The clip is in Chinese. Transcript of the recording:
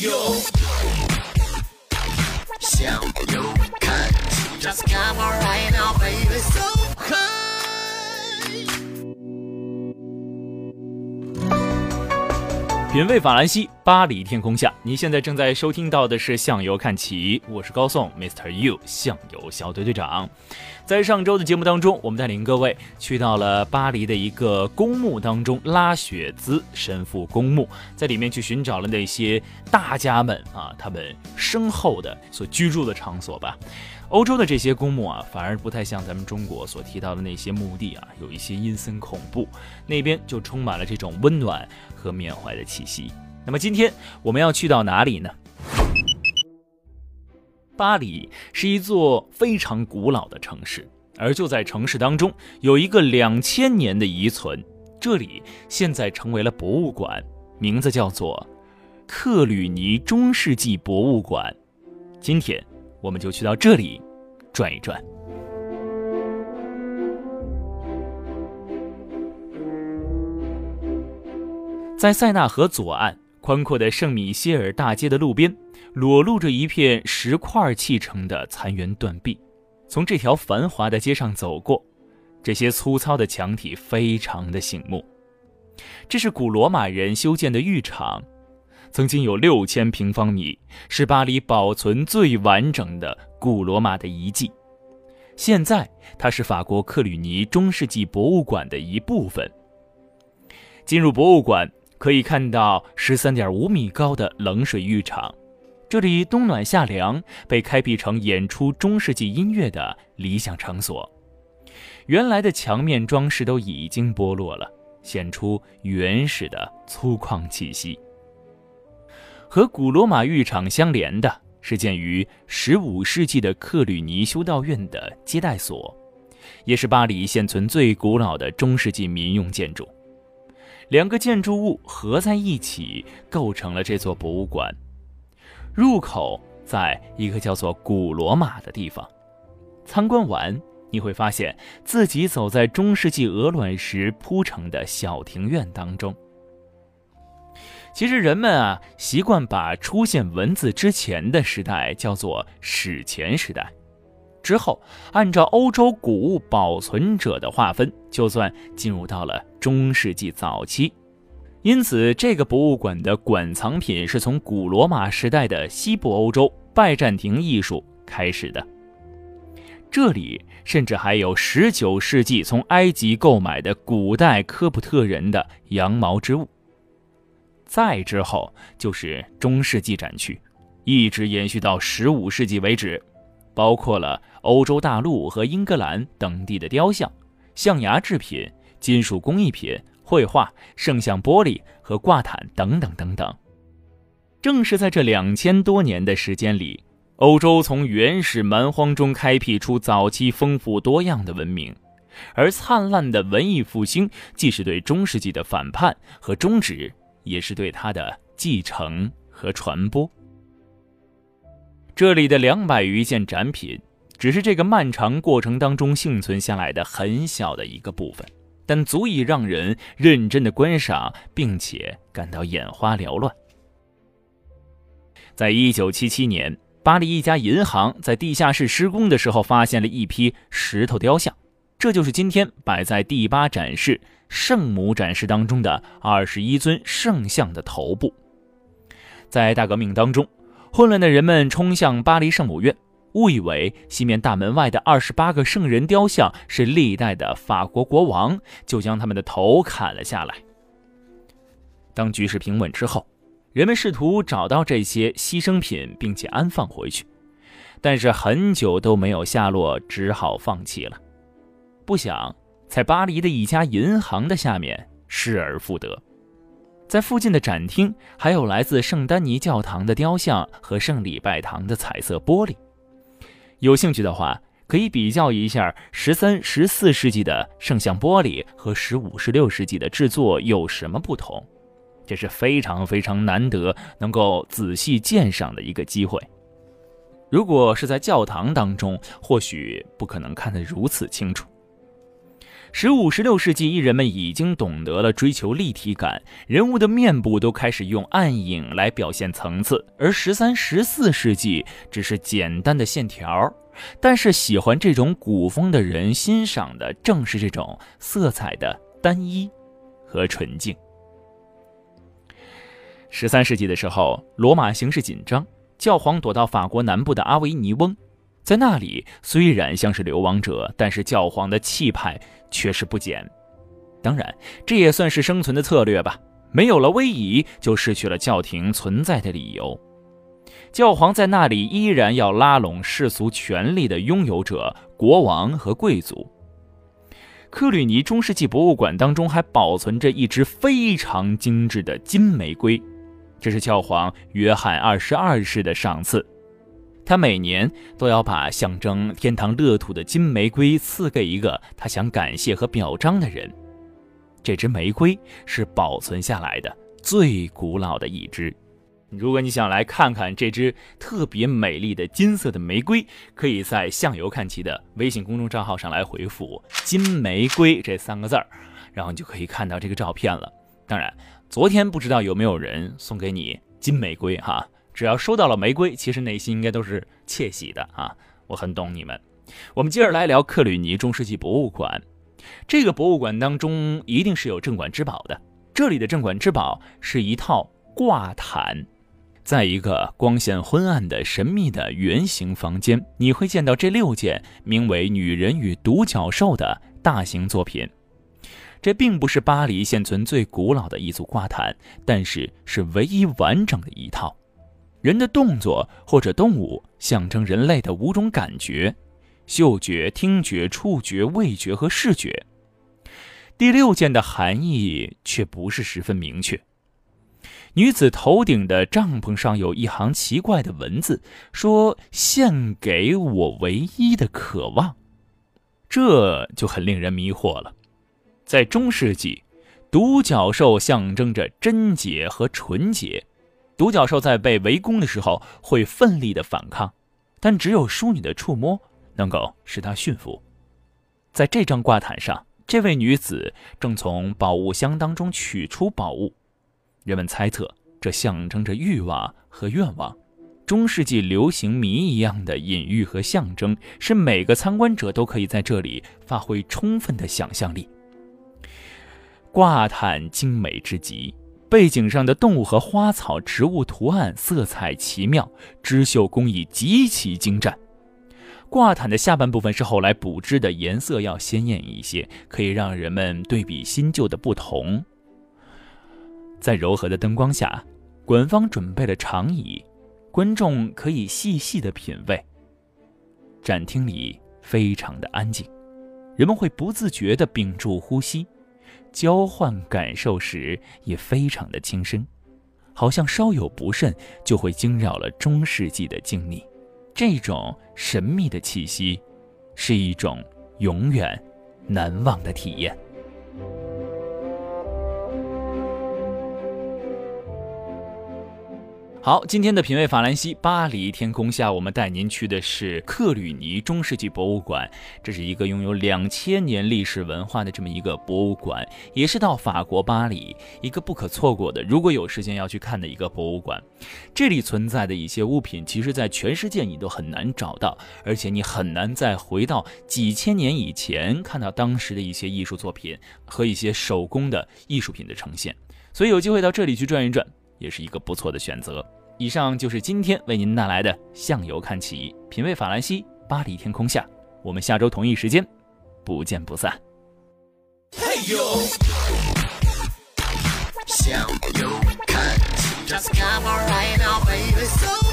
游，向右看齐，Just come on right now, baby, so 品味法兰西，巴黎天空下，你现在正在收听到的是《向游看齐》，我是高颂，Mr. You，向游小队队长。在上周的节目当中，我们带领各位去到了巴黎的一个公墓当中，拉雪兹神父公墓，在里面去寻找了那些大家们啊，他们身后的所居住的场所吧。欧洲的这些公墓啊，反而不太像咱们中国所提到的那些墓地啊，有一些阴森恐怖。那边就充满了这种温暖和缅怀的气息。那么今天我们要去到哪里呢？巴黎是一座非常古老的城市，而就在城市当中有一个两千年的遗存，这里现在成为了博物馆，名字叫做克吕尼中世纪博物馆。今天。我们就去到这里转一转。在塞纳河左岸宽阔的圣米歇尔大街的路边，裸露着一片石块砌成的残垣断壁。从这条繁华的街上走过，这些粗糙的墙体非常的醒目。这是古罗马人修建的浴场。曾经有六千平方米，是巴黎保存最完整的古罗马的遗迹。现在，它是法国克吕尼中世纪博物馆的一部分。进入博物馆，可以看到十三点五米高的冷水浴场，这里冬暖夏凉，被开辟成演出中世纪音乐的理想场所。原来的墙面装饰都已经剥落了，显出原始的粗犷气息。和古罗马浴场相连的是建于15世纪的克吕尼修道院的接待所，也是巴黎现存最古老的中世纪民用建筑。两个建筑物合在一起，构成了这座博物馆。入口在一个叫做“古罗马”的地方。参观完，你会发现自己走在中世纪鹅卵石铺成的小庭院当中。其实人们啊，习惯把出现文字之前的时代叫做史前时代，之后按照欧洲古物保存者的划分，就算进入到了中世纪早期。因此，这个博物馆的馆藏品是从古罗马时代的西部欧洲拜占庭艺术开始的。这里甚至还有19世纪从埃及购买的古代科普特人的羊毛织物。再之后就是中世纪展区，一直延续到十五世纪为止，包括了欧洲大陆和英格兰等地的雕像、象牙制品、金属工艺品、绘画、圣像玻璃和挂毯等等等等。正是在这两千多年的时间里，欧洲从原始蛮荒中开辟出早期丰富多样的文明，而灿烂的文艺复兴既是对中世纪的反叛和终止。也是对它的继承和传播。这里的两百余件展品，只是这个漫长过程当中幸存下来的很小的一个部分，但足以让人认真的观赏，并且感到眼花缭乱。在一九七七年，巴黎一家银行在地下室施工的时候，发现了一批石头雕像。这就是今天摆在第八展示圣母展示当中的二十一尊圣像的头部。在大革命当中，混乱的人们冲向巴黎圣母院，误以为西面大门外的二十八个圣人雕像是历代的法国国王，就将他们的头砍了下来。当局势平稳之后，人们试图找到这些牺牲品，并且安放回去，但是很久都没有下落，只好放弃了。不想在巴黎的一家银行的下面失而复得，在附近的展厅还有来自圣丹尼教堂的雕像和圣礼拜堂的彩色玻璃。有兴趣的话，可以比较一下十三、十四世纪的圣像玻璃和十五、十六世纪的制作有什么不同。这是非常非常难得能够仔细鉴赏的一个机会。如果是在教堂当中，或许不可能看得如此清楚。十五、十六世纪，艺人们已经懂得了追求立体感，人物的面部都开始用暗影来表现层次，而十三、十四世纪只是简单的线条。但是喜欢这种古风的人欣赏的正是这种色彩的单一和纯净。十三世纪的时候，罗马形势紧张，教皇躲到法国南部的阿维尼翁，在那里虽然像是流亡者，但是教皇的气派却是不减。当然，这也算是生存的策略吧。没有了威仪，就失去了教廷存在的理由。教皇在那里依然要拉拢世俗权力的拥有者——国王和贵族。克吕尼中世纪博物馆当中还保存着一只非常精致的金玫瑰。这是教皇约翰二十二世的赏赐，他每年都要把象征天堂乐土的金玫瑰赐给一个他想感谢和表彰的人。这只玫瑰是保存下来的最古老的一支。如果你想来看看这只特别美丽的金色的玫瑰，可以在“向游看齐”的微信公众账号上来回复“金玫瑰”这三个字儿，然后你就可以看到这个照片了。当然。昨天不知道有没有人送给你金玫瑰哈？只要收到了玫瑰，其实内心应该都是窃喜的啊！我很懂你们。我们接着来聊克吕尼中世纪博物馆。这个博物馆当中一定是有镇馆之宝的。这里的镇馆之宝是一套挂毯，在一个光线昏暗的神秘的圆形房间，你会见到这六件名为《女人与独角兽》的大型作品。这并不是巴黎现存最古老的一组挂毯，但是是唯一完整的一套。人的动作或者动物象征人类的五种感觉：嗅觉、听觉、触觉、味觉和视觉。第六件的含义却不是十分明确。女子头顶的帐篷上有一行奇怪的文字，说：“献给我唯一的渴望。”这就很令人迷惑了。在中世纪，独角兽象征着贞洁和纯洁。独角兽在被围攻的时候会奋力的反抗，但只有淑女的触摸能够使它驯服。在这张挂毯上，这位女子正从宝物箱当中取出宝物，人们猜测这象征着欲望和愿望。中世纪流行谜一样的隐喻和象征，使每个参观者都可以在这里发挥充分的想象力。挂毯精美之极，背景上的动物和花草植物图案色彩奇妙，织绣工艺极其精湛。挂毯的下半部分是后来补织的，颜色要鲜艳一些，可以让人们对比新旧的不同。在柔和的灯光下，馆方准备了长椅，观众可以细细的品味。展厅里非常的安静，人们会不自觉地屏住呼吸。交换感受时也非常的轻声，好像稍有不慎就会惊扰了中世纪的静谧。这种神秘的气息，是一种永远难忘的体验。好，今天的品味法兰西巴黎天空下，我们带您去的是克吕尼中世纪博物馆。这是一个拥有两千年历史文化的这么一个博物馆，也是到法国巴黎一个不可错过的，如果有时间要去看的一个博物馆。这里存在的一些物品，其实在全世界你都很难找到，而且你很难再回到几千年以前看到当时的一些艺术作品和一些手工的艺术品的呈现。所以有机会到这里去转一转。也是一个不错的选择。以上就是今天为您带来的《向游看齐》，品味法兰西巴黎天空下。我们下周同一时间不见不散。向右看齐，Just come right now, baby.